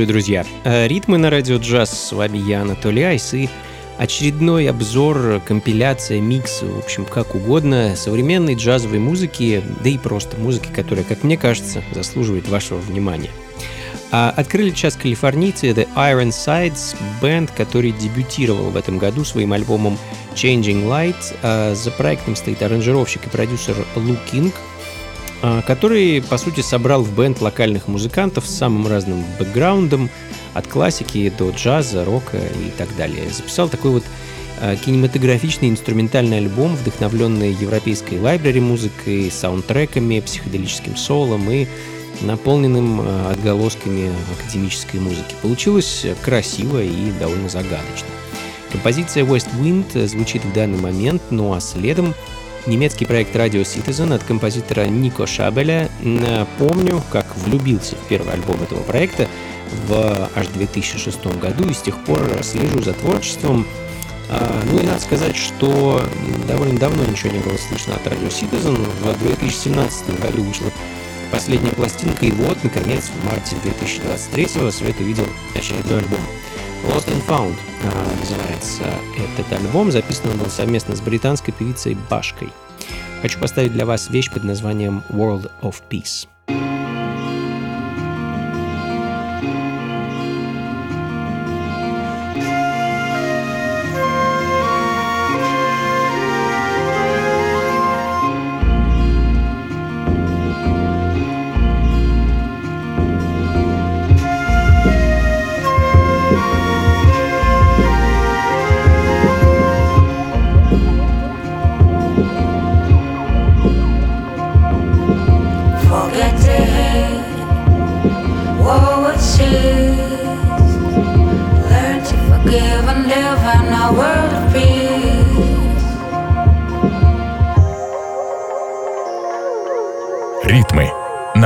Приветствую, друзья! Э, ритмы на радио джаз. С вами я, Анатолий Айс, и очередной обзор, компиляция, микс, в общем, как угодно, современной джазовой музыки, да и просто музыки, которая, как мне кажется, заслуживает вашего внимания. А открыли час калифорнийцы The Iron Sides, бенд, который дебютировал в этом году своим альбомом Changing Light. А за проектом стоит аранжировщик и продюсер Лу Кинг, который, по сути, собрал в бенд локальных музыкантов с самым разным бэкграундом, от классики до джаза, рока и так далее. Записал такой вот а, кинематографичный инструментальный альбом, вдохновленный европейской лайбрери музыкой, саундтреками, психоделическим солом и наполненным а, отголосками академической музыки. Получилось красиво и довольно загадочно. Композиция West Wind звучит в данный момент, ну а следом немецкий проект Radio Citizen от композитора Нико Шабеля. Помню, как влюбился в первый альбом этого проекта в аж 2006 году и с тех пор слежу за творчеством. А, ну и надо сказать, что довольно давно ничего не было слышно от Radio Citizen. В 2017 году вышла последняя пластинка, и вот, наконец, в марте 2023 свет увидел очередной альбом. Lost and Found а, называется этот альбом. Записан он был совместно с британской певицей Башкой. Хочу поставить для вас вещь под названием World of Peace.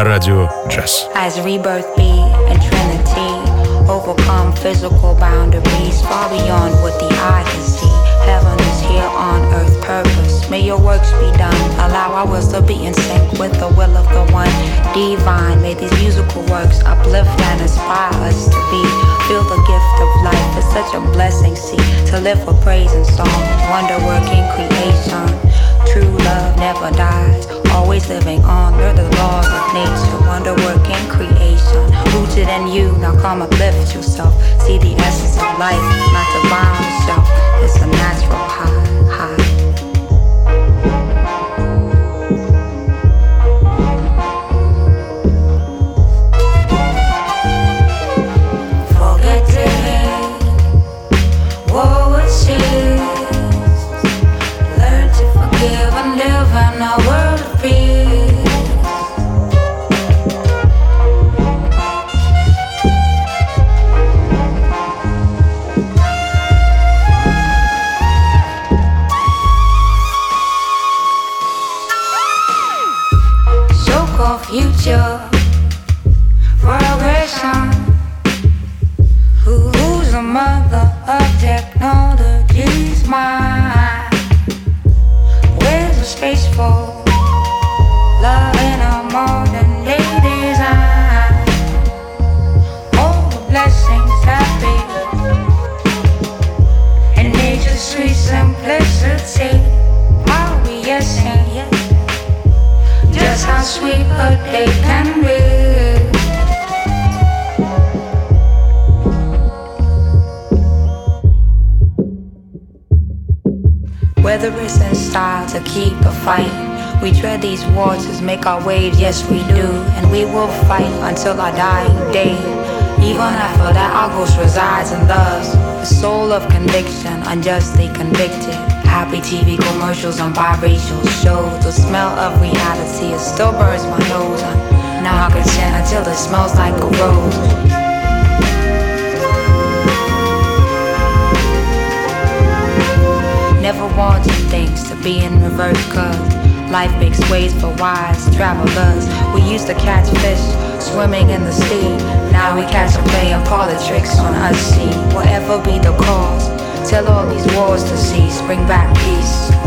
радио джаз. As rebirth be and trinity overcome physical boundaries far beyond what the eye can see. Heaven is here on earth, purpose. May your works be done. Allow our wills to be in sync with the will of the one divine. May these musical works uplift and inspire us to be. Feel the gift of life is such a blessing. See, to live for praise and song, wonder working creation. True love never dies always living under the laws of nature, wonder working creation. Rooted in you, now come uplift yourself. See the essence of life, not bound yourself. It's a natural high, high. Whether it's in style To keep a fight, we tread these waters, make our waves, yes, we do, and we will fight until our dying day. Even after that, ghost resides in us. The soul of conviction, unjustly convicted. Happy TV commercials on biracial shows. The smell of reality, it still burns my nose. Now I'm not content until it smells like a rose. Never wanted things to be in reverse cause life makes ways for wise travelers. We used to catch fish swimming in the sea. Now we catch them play and call tricks on us see. Whatever be the cause, tell all these wars to cease, bring back peace.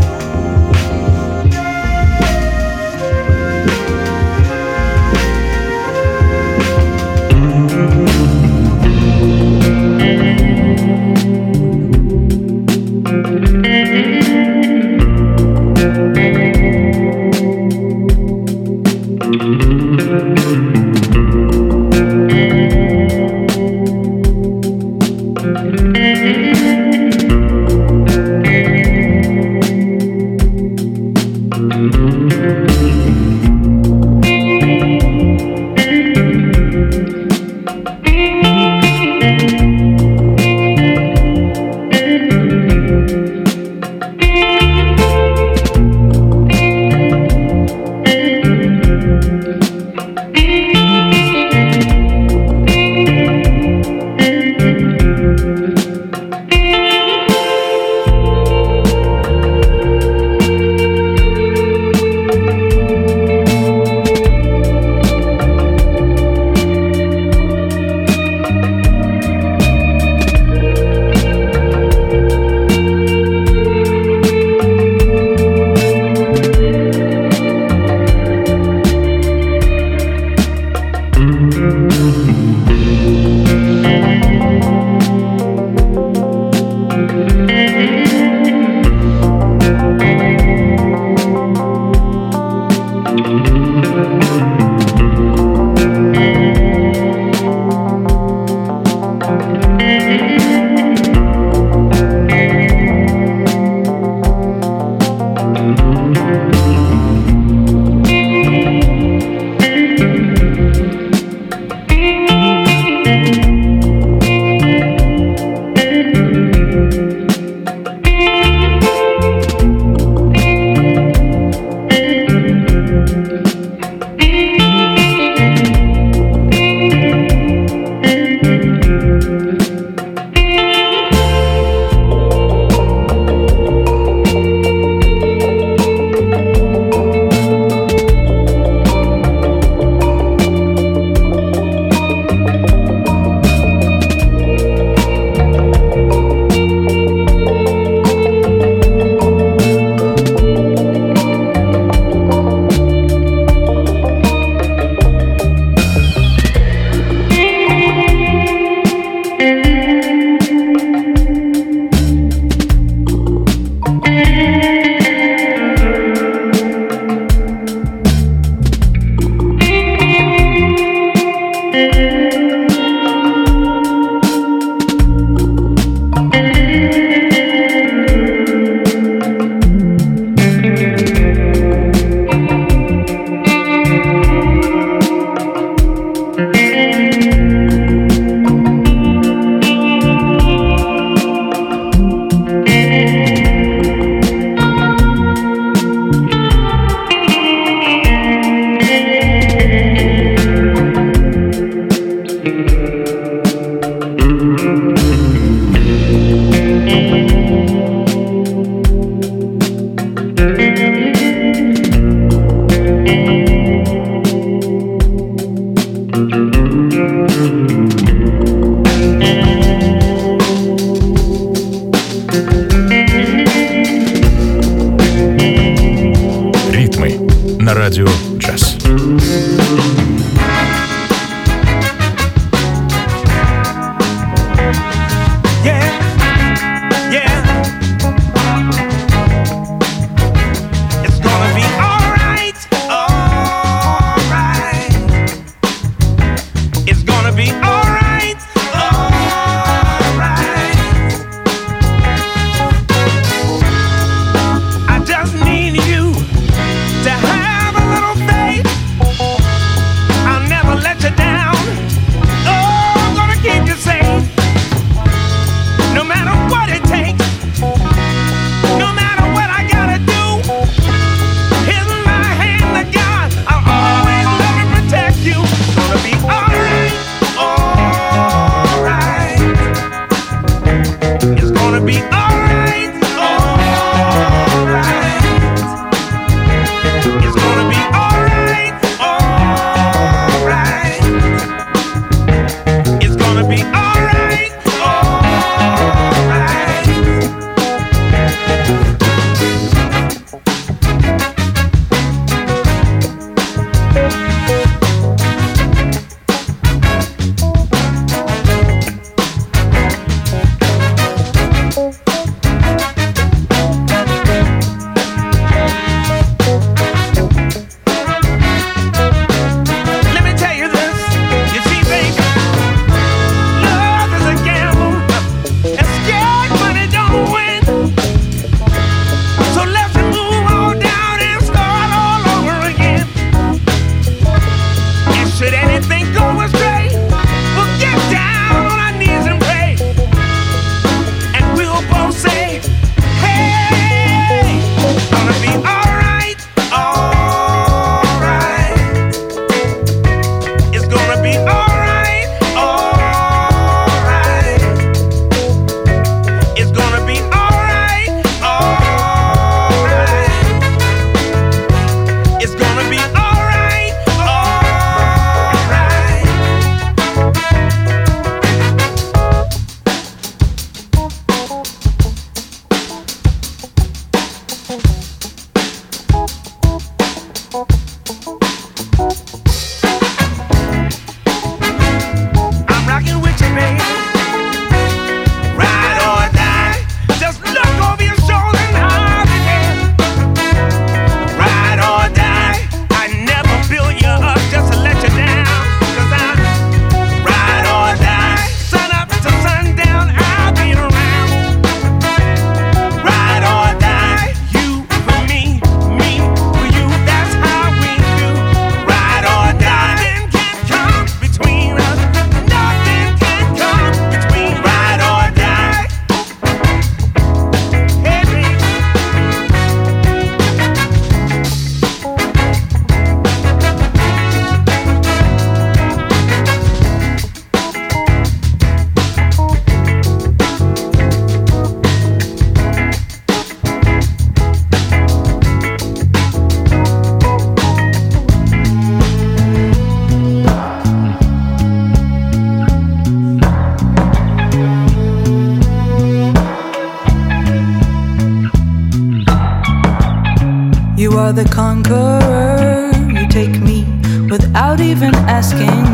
Are the conqueror. You take me without even asking.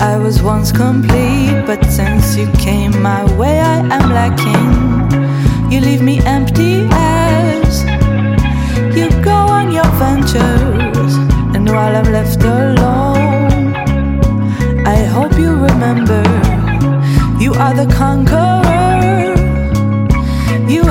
I was once complete, but since you came my way, I am lacking. You leave me empty as you go on your ventures, and while I'm left alone, I hope you remember you are the conqueror. You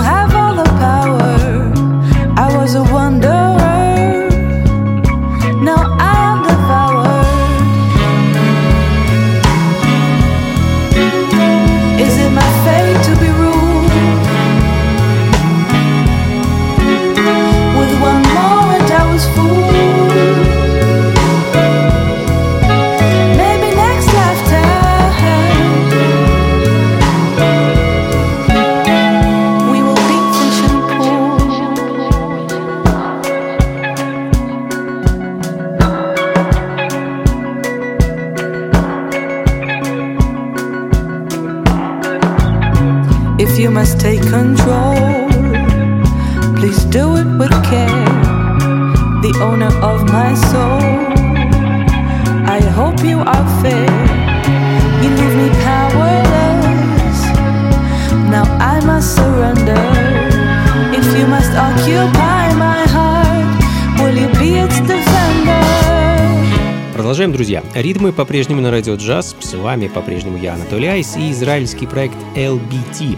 Ритмы по-прежнему на радио джаз. С вами по-прежнему я, Анатолий Айс, и израильский проект LBT.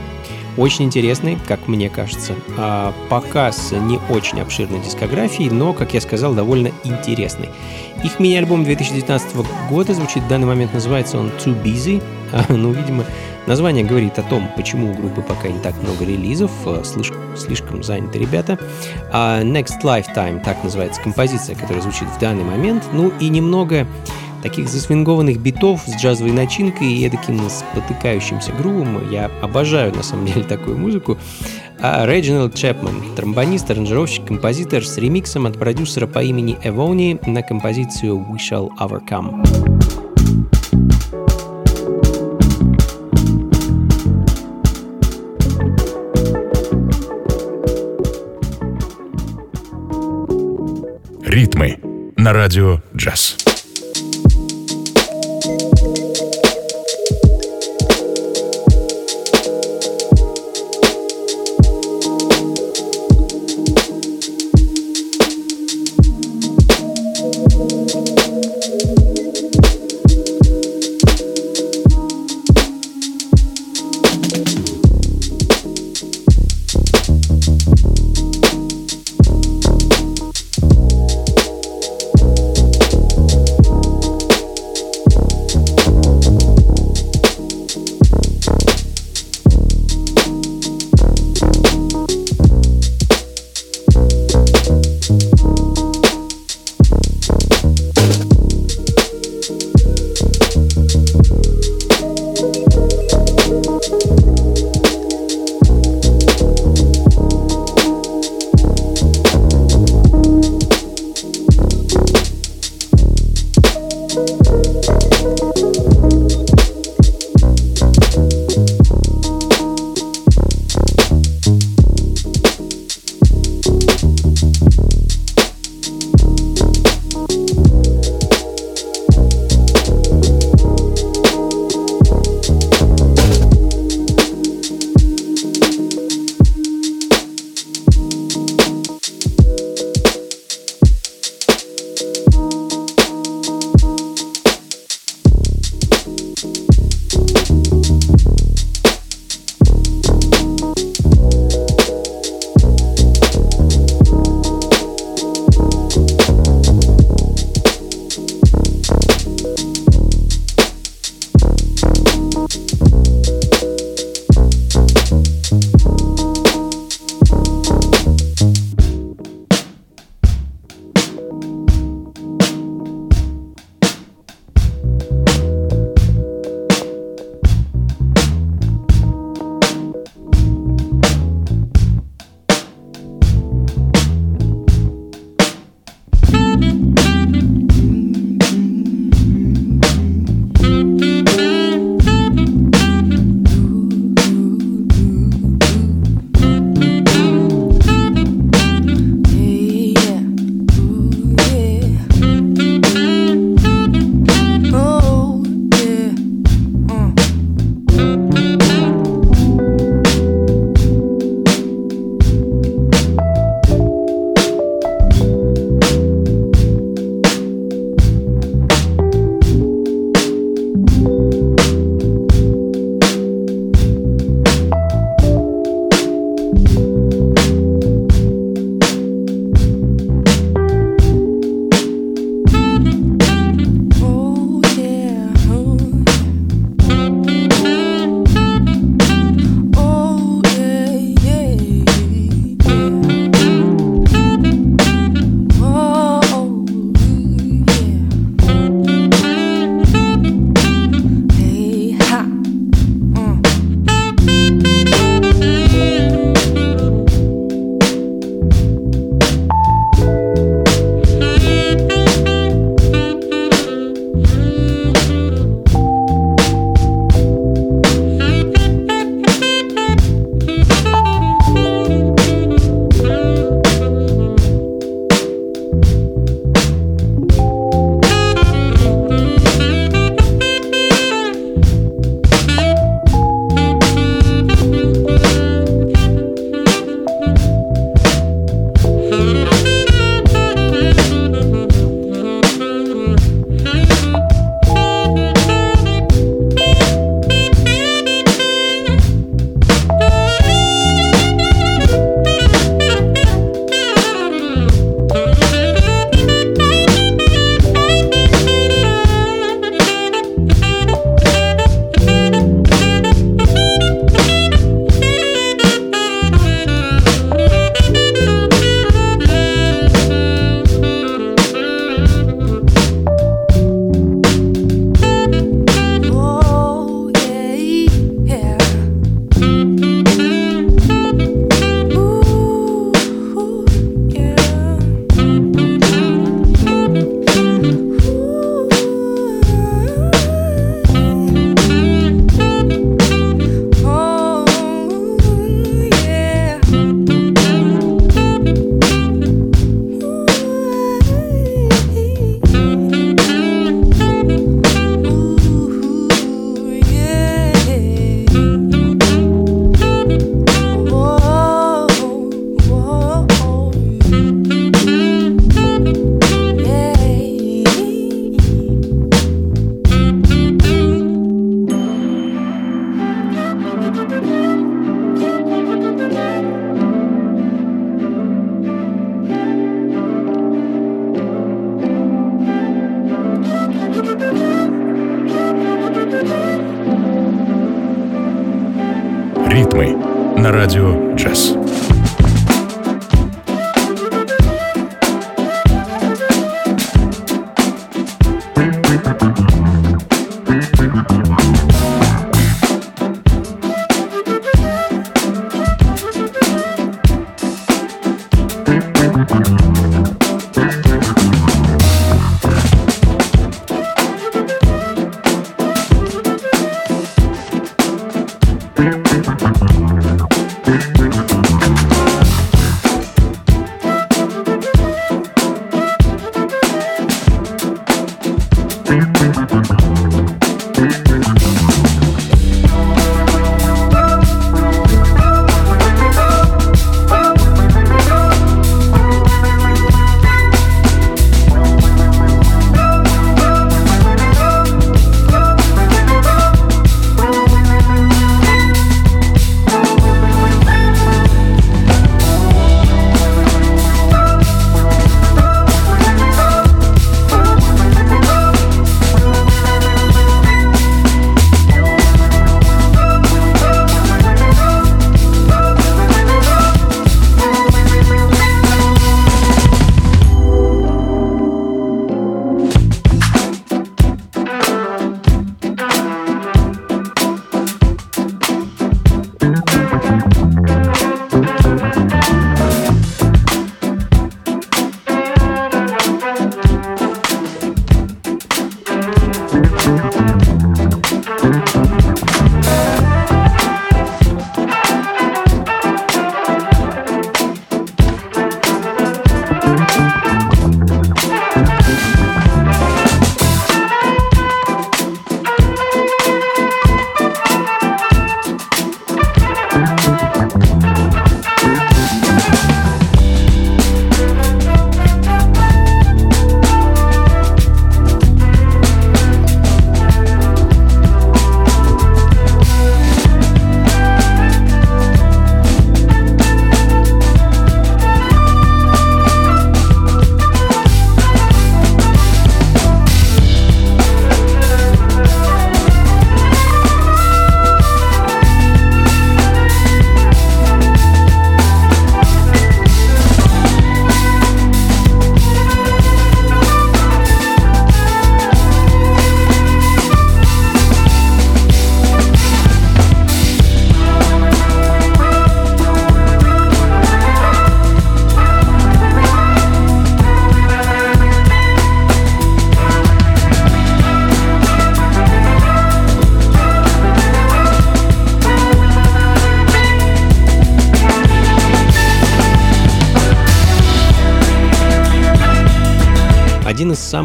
Очень интересный, как мне кажется. А, показ не очень обширной дискографии, но, как я сказал, довольно интересный. Их мини-альбом 2019 года звучит в данный момент, называется он Too Busy. А, ну, видимо, название говорит о том, почему у группы пока не так много релизов, а, слишком, слишком заняты ребята. А Next Lifetime, так называется композиция, которая звучит в данный момент. Ну и немного таких засвингованных битов с джазовой начинкой и таким спотыкающимся грувом. Я обожаю, на самом деле, такую музыку. А Реджинальд Чепман, тромбонист, аранжировщик, композитор с ремиксом от продюсера по имени Эвони на композицию We Shall Overcome. Ритмы на радио джаз.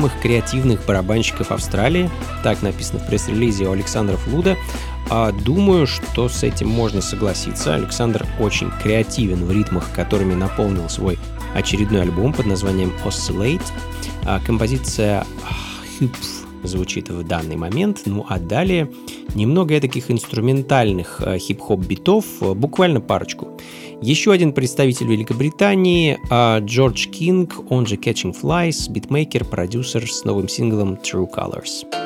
Самых креативных барабанщиков Австралии, так написано в пресс-релизе у Александра Флуда. А думаю, что с этим можно согласиться. Александр очень креативен в ритмах, которыми наполнил свой очередной альбом под названием Oscillate. А композиция Hüpf звучит в данный момент. Ну а далее немного таких инструментальных э, хип-хоп битов, э, буквально парочку. Еще один представитель Великобритании, а, Джордж Кинг, он же Catching Flies, битмейкер, продюсер с новым синглом True Colors.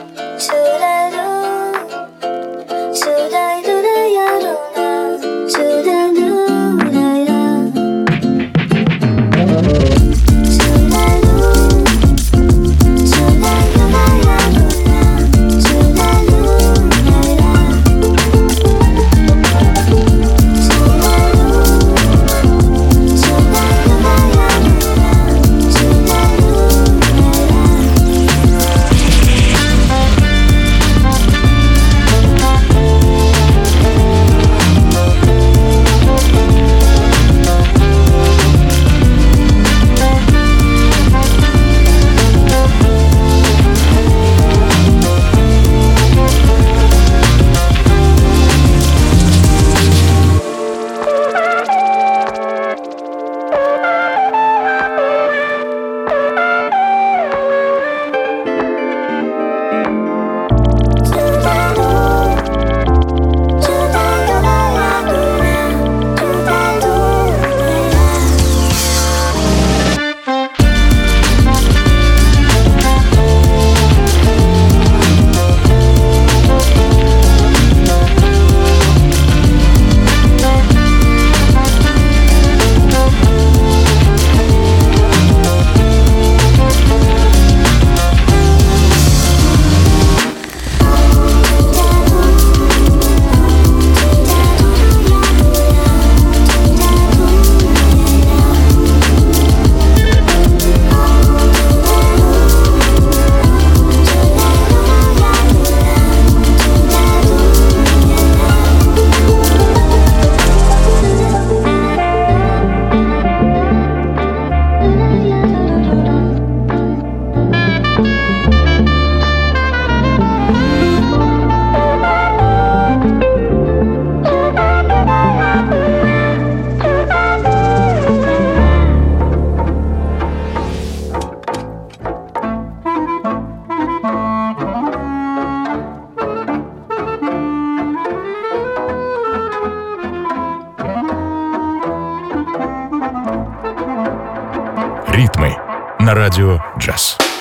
Радио «Джаз».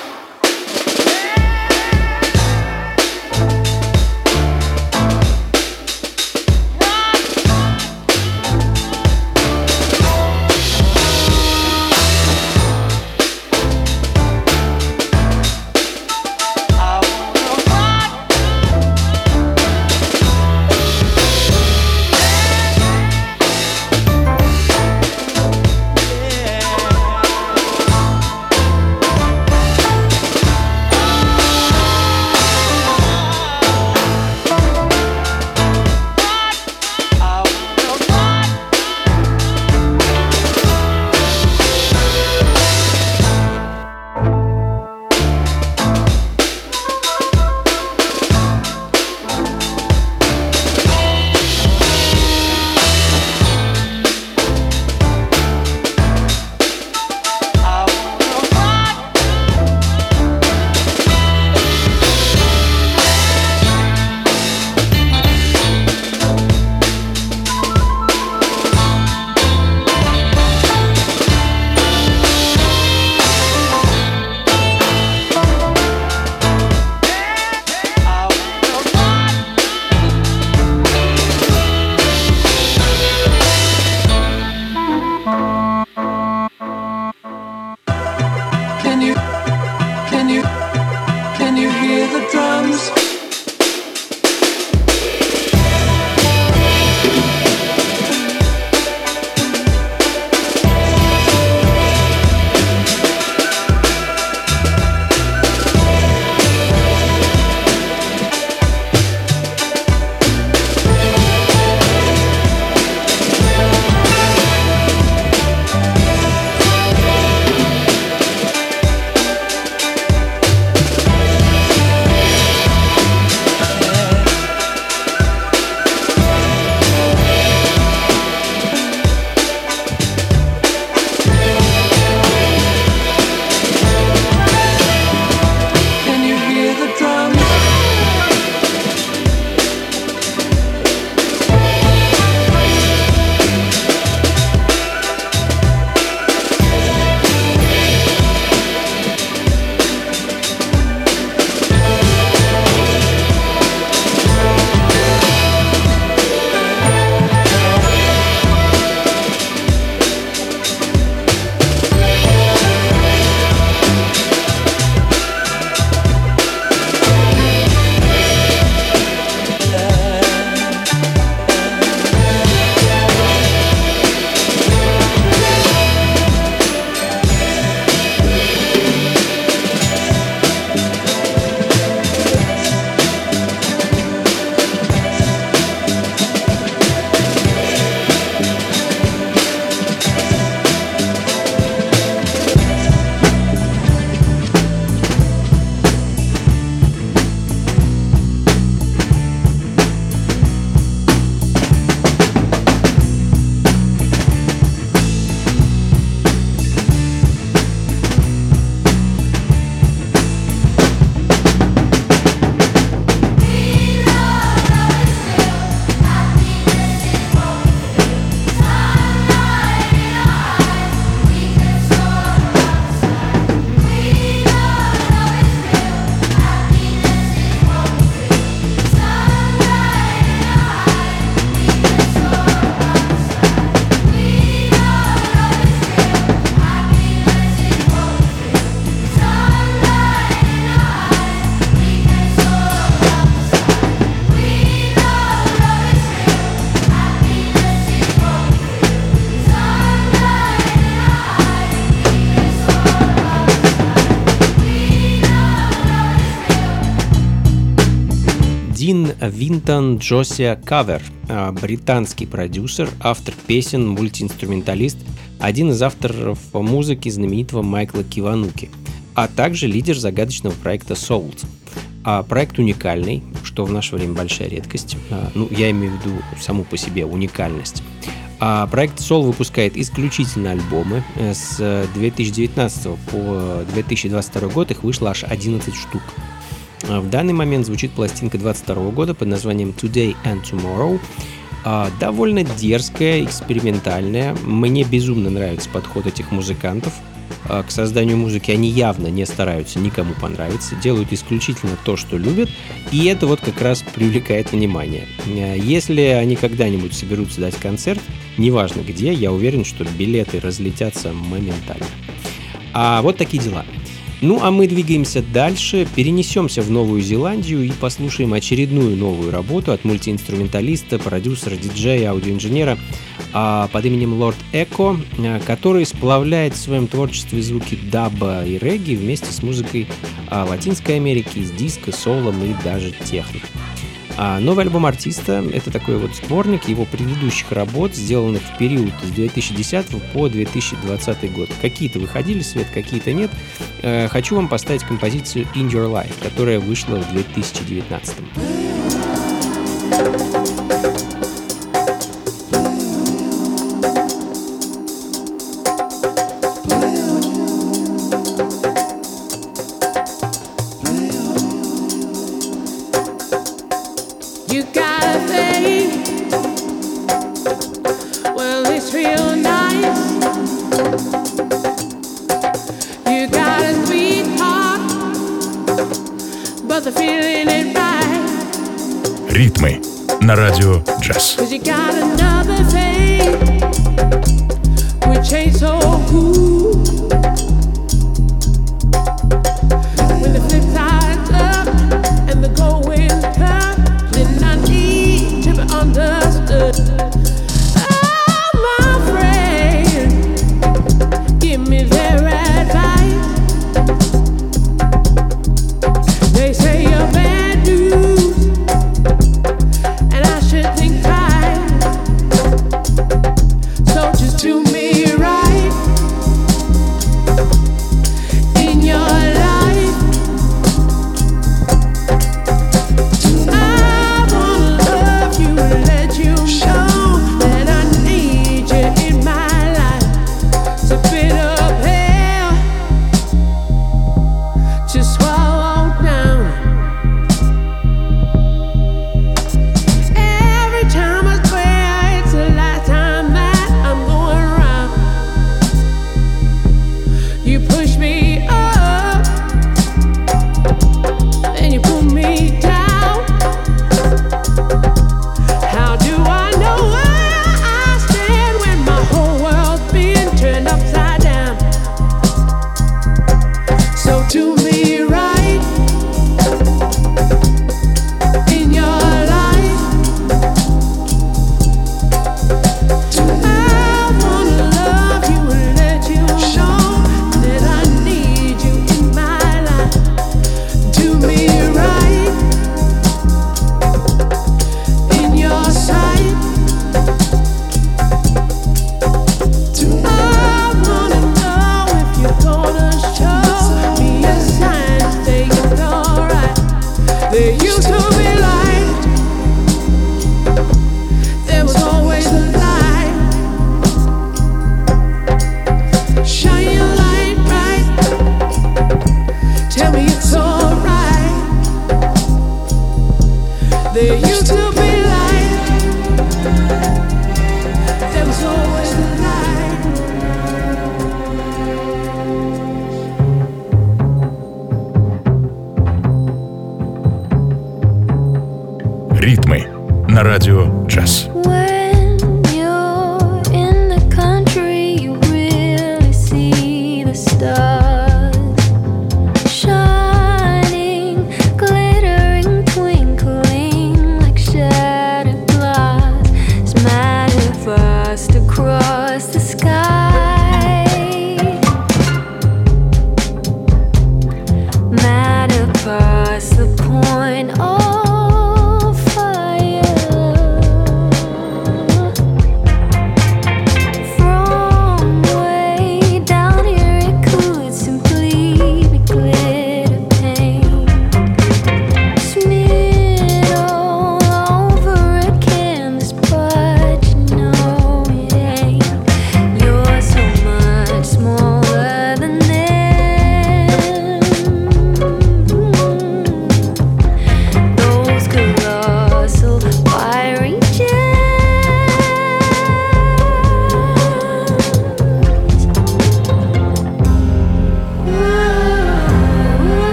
Винтон Джосия Кавер, а, британский продюсер, автор песен, мультиинструменталист, один из авторов музыки знаменитого Майкла Кивануки, а также лидер загадочного проекта Souls. А проект уникальный, что в наше время большая редкость. А, ну, я имею в виду саму по себе уникальность. А проект Soul выпускает исключительно альбомы. С 2019 по 2022 год их вышло аж 11 штук. А, в данный момент звучит пластинка 22 года под названием Today and Tomorrow. А, довольно дерзкая, экспериментальная. Мне безумно нравится подход этих музыкантов. к созданию музыки, они явно не стараются никому понравиться, делают исключительно то, что любят, и это вот как раз привлекает внимание. Если они когда-нибудь соберутся дать концерт, неважно где, я уверен, что билеты разлетятся моментально. А вот такие дела. Ну а мы двигаемся дальше, перенесемся в Новую Зеландию и послушаем очередную новую работу от мультиинструменталиста, продюсера, диджея, аудиоинженера а, под именем Лорд Эко, а, который сплавляет в своем творчестве звуки даба и регги вместе с музыкой а, Латинской Америки, с диско, солом и даже техно. А новый альбом артиста — это такой вот сборник его предыдущих работ, сделанных в период с 2010 по 2020 год. Какие-то выходили в свет, какие-то нет. Э, хочу вам поставить композицию «In Your Life», которая вышла в 2019.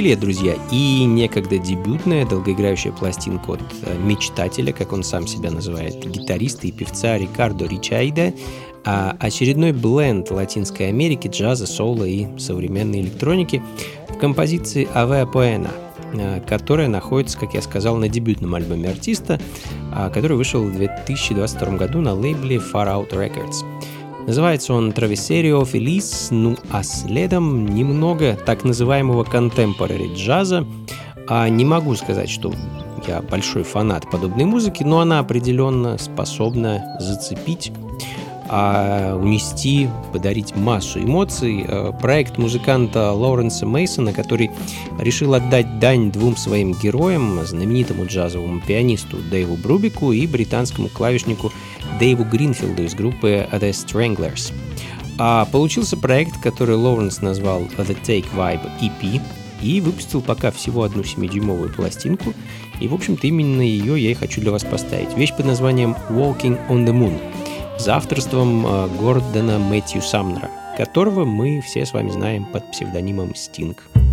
Бразилия, друзья, и некогда дебютная долгоиграющая пластинка от э, мечтателя, как он сам себя называет, гитариста и певца Рикардо Ричайда, а очередной бленд Латинской Америки, джаза, соло и современной электроники в композиции «Авеа Поэна», э, которая находится, как я сказал, на дебютном альбоме артиста, а, который вышел в 2022 году на лейбле Far Out Records. Называется он «Травесерио Фелис», ну а следом немного так называемого contemporary джаза. А не могу сказать, что я большой фанат подобной музыки, но она определенно способна зацепить а унести, подарить массу эмоций. Э, проект музыканта Лоуренса Мейсона, который решил отдать дань двум своим героям, знаменитому джазовому пианисту Дэйву Брубику и британскому клавишнику Дэйву Гринфилду из группы The Stranglers. А получился проект, который Лоуренс назвал The Take Vibe EP, и выпустил пока всего одну 7-дюймовую пластинку, и, в общем-то, именно ее я и хочу для вас поставить. Вещь под названием Walking on the Moon – за авторством э, Гордона Мэтью Самнера, которого мы все с вами знаем под псевдонимом Стинг. радио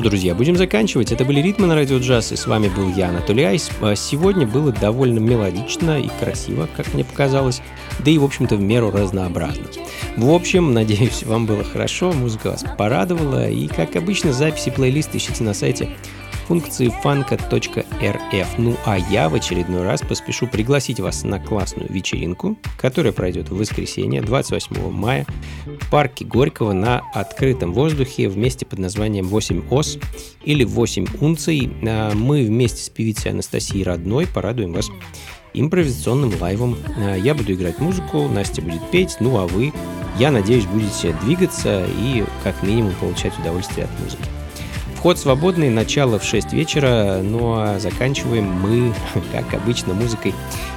ж, друзья, будем заканчивать. Это были «Ритмы на радио джаз», и с вами был я, Анатолий Айс. А сегодня было довольно мелодично и красиво, как мне показалось, да и, в общем-то, в меру разнообразно. В общем, надеюсь, вам было хорошо, музыка вас порадовала, и, как обычно, записи плейлиста ищите на сайте функции funka.rf. Ну а я в очередной раз поспешу пригласить вас на классную вечеринку, которая пройдет в воскресенье 28 мая в парке Горького на открытом воздухе в месте под названием 8 ос или 8 унций. А мы вместе с певицей Анастасией Родной порадуем вас импровизационным лайвом. А я буду играть музыку, Настя будет петь, ну а вы, я надеюсь, будете двигаться и как минимум получать удовольствие от музыки. Вход свободный, начало в 6 вечера, ну а заканчиваем мы, как обычно, музыкой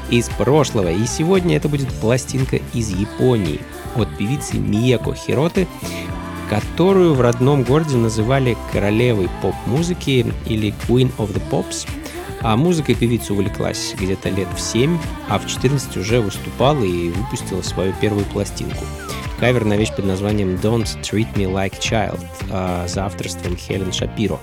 из прошлого. И сегодня это будет пластинка из Японии от певицы Мияко Хироты, которую в родном городе называли королевой поп-музыки или Queen of the Pops. А музыкой певица увлеклась где-то лет в 7, а в 14 уже выступала и выпустила свою первую пластинку – кавер на вещь под названием Don't Treat Me Like Child а, за авторством Хелен Шапиро.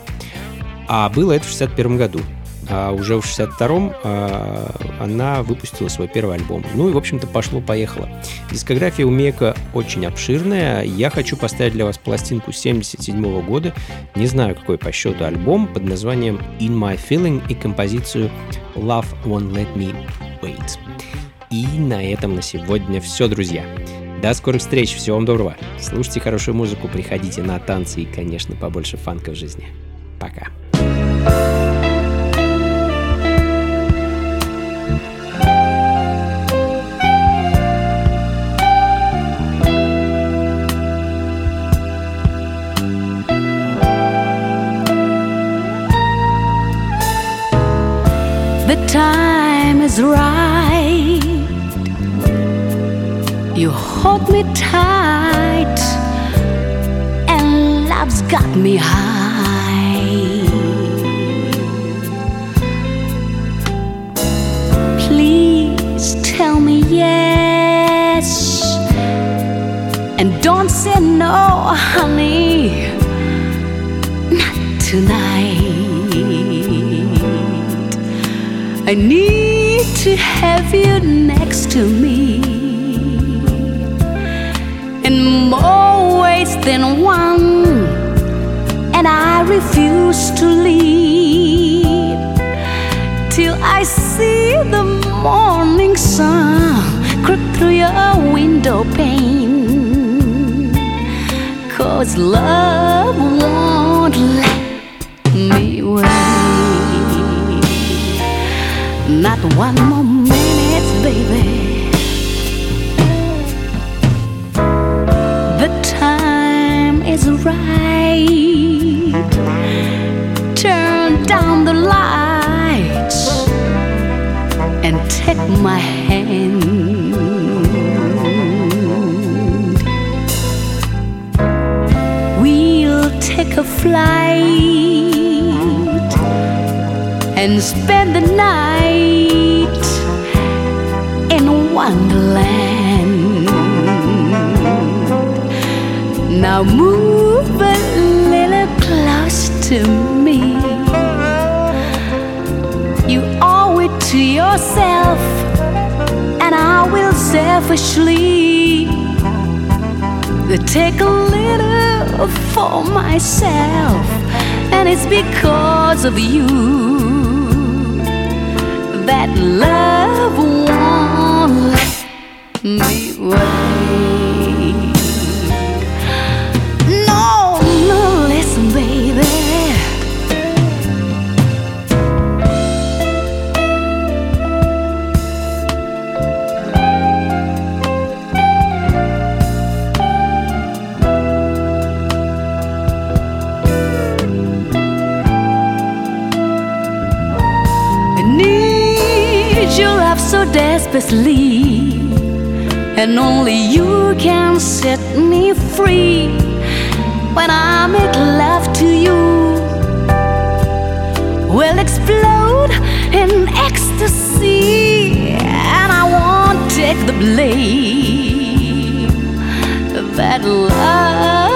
А было это в 61 году. А уже в 62-м а, она выпустила свой первый альбом. Ну и, в общем-то, пошло-поехало. Дискография у Мека очень обширная. Я хочу поставить для вас пластинку 77 -го года. Не знаю, какой по счету альбом под названием In My Feeling и композицию Love Won't Let Me Wait. И на этом на сегодня все, друзья. До скорых встреч, всего вам доброго. Слушайте хорошую музыку, приходите на танцы и, конечно, побольше фанка в жизни. Пока. The time is right You hold me tight and love's got me high. Please tell me yes, and don't say no, honey, not tonight. I need to have you next to me than one, and I refuse to leave till I see the morning sun creep through your window pane. Cause love won't let me wait. Not one more minute, baby. Is right. Turn down the lights and take my hand. We'll take a flight and spend the night in Wonderland. Now move a little close to me. You owe it to yourself, and I will selfishly take a little for myself, and it's because of you that love won't let me wait. And only you can set me free when I make love to you. Will explode in ecstasy, and I won't take the blame. That love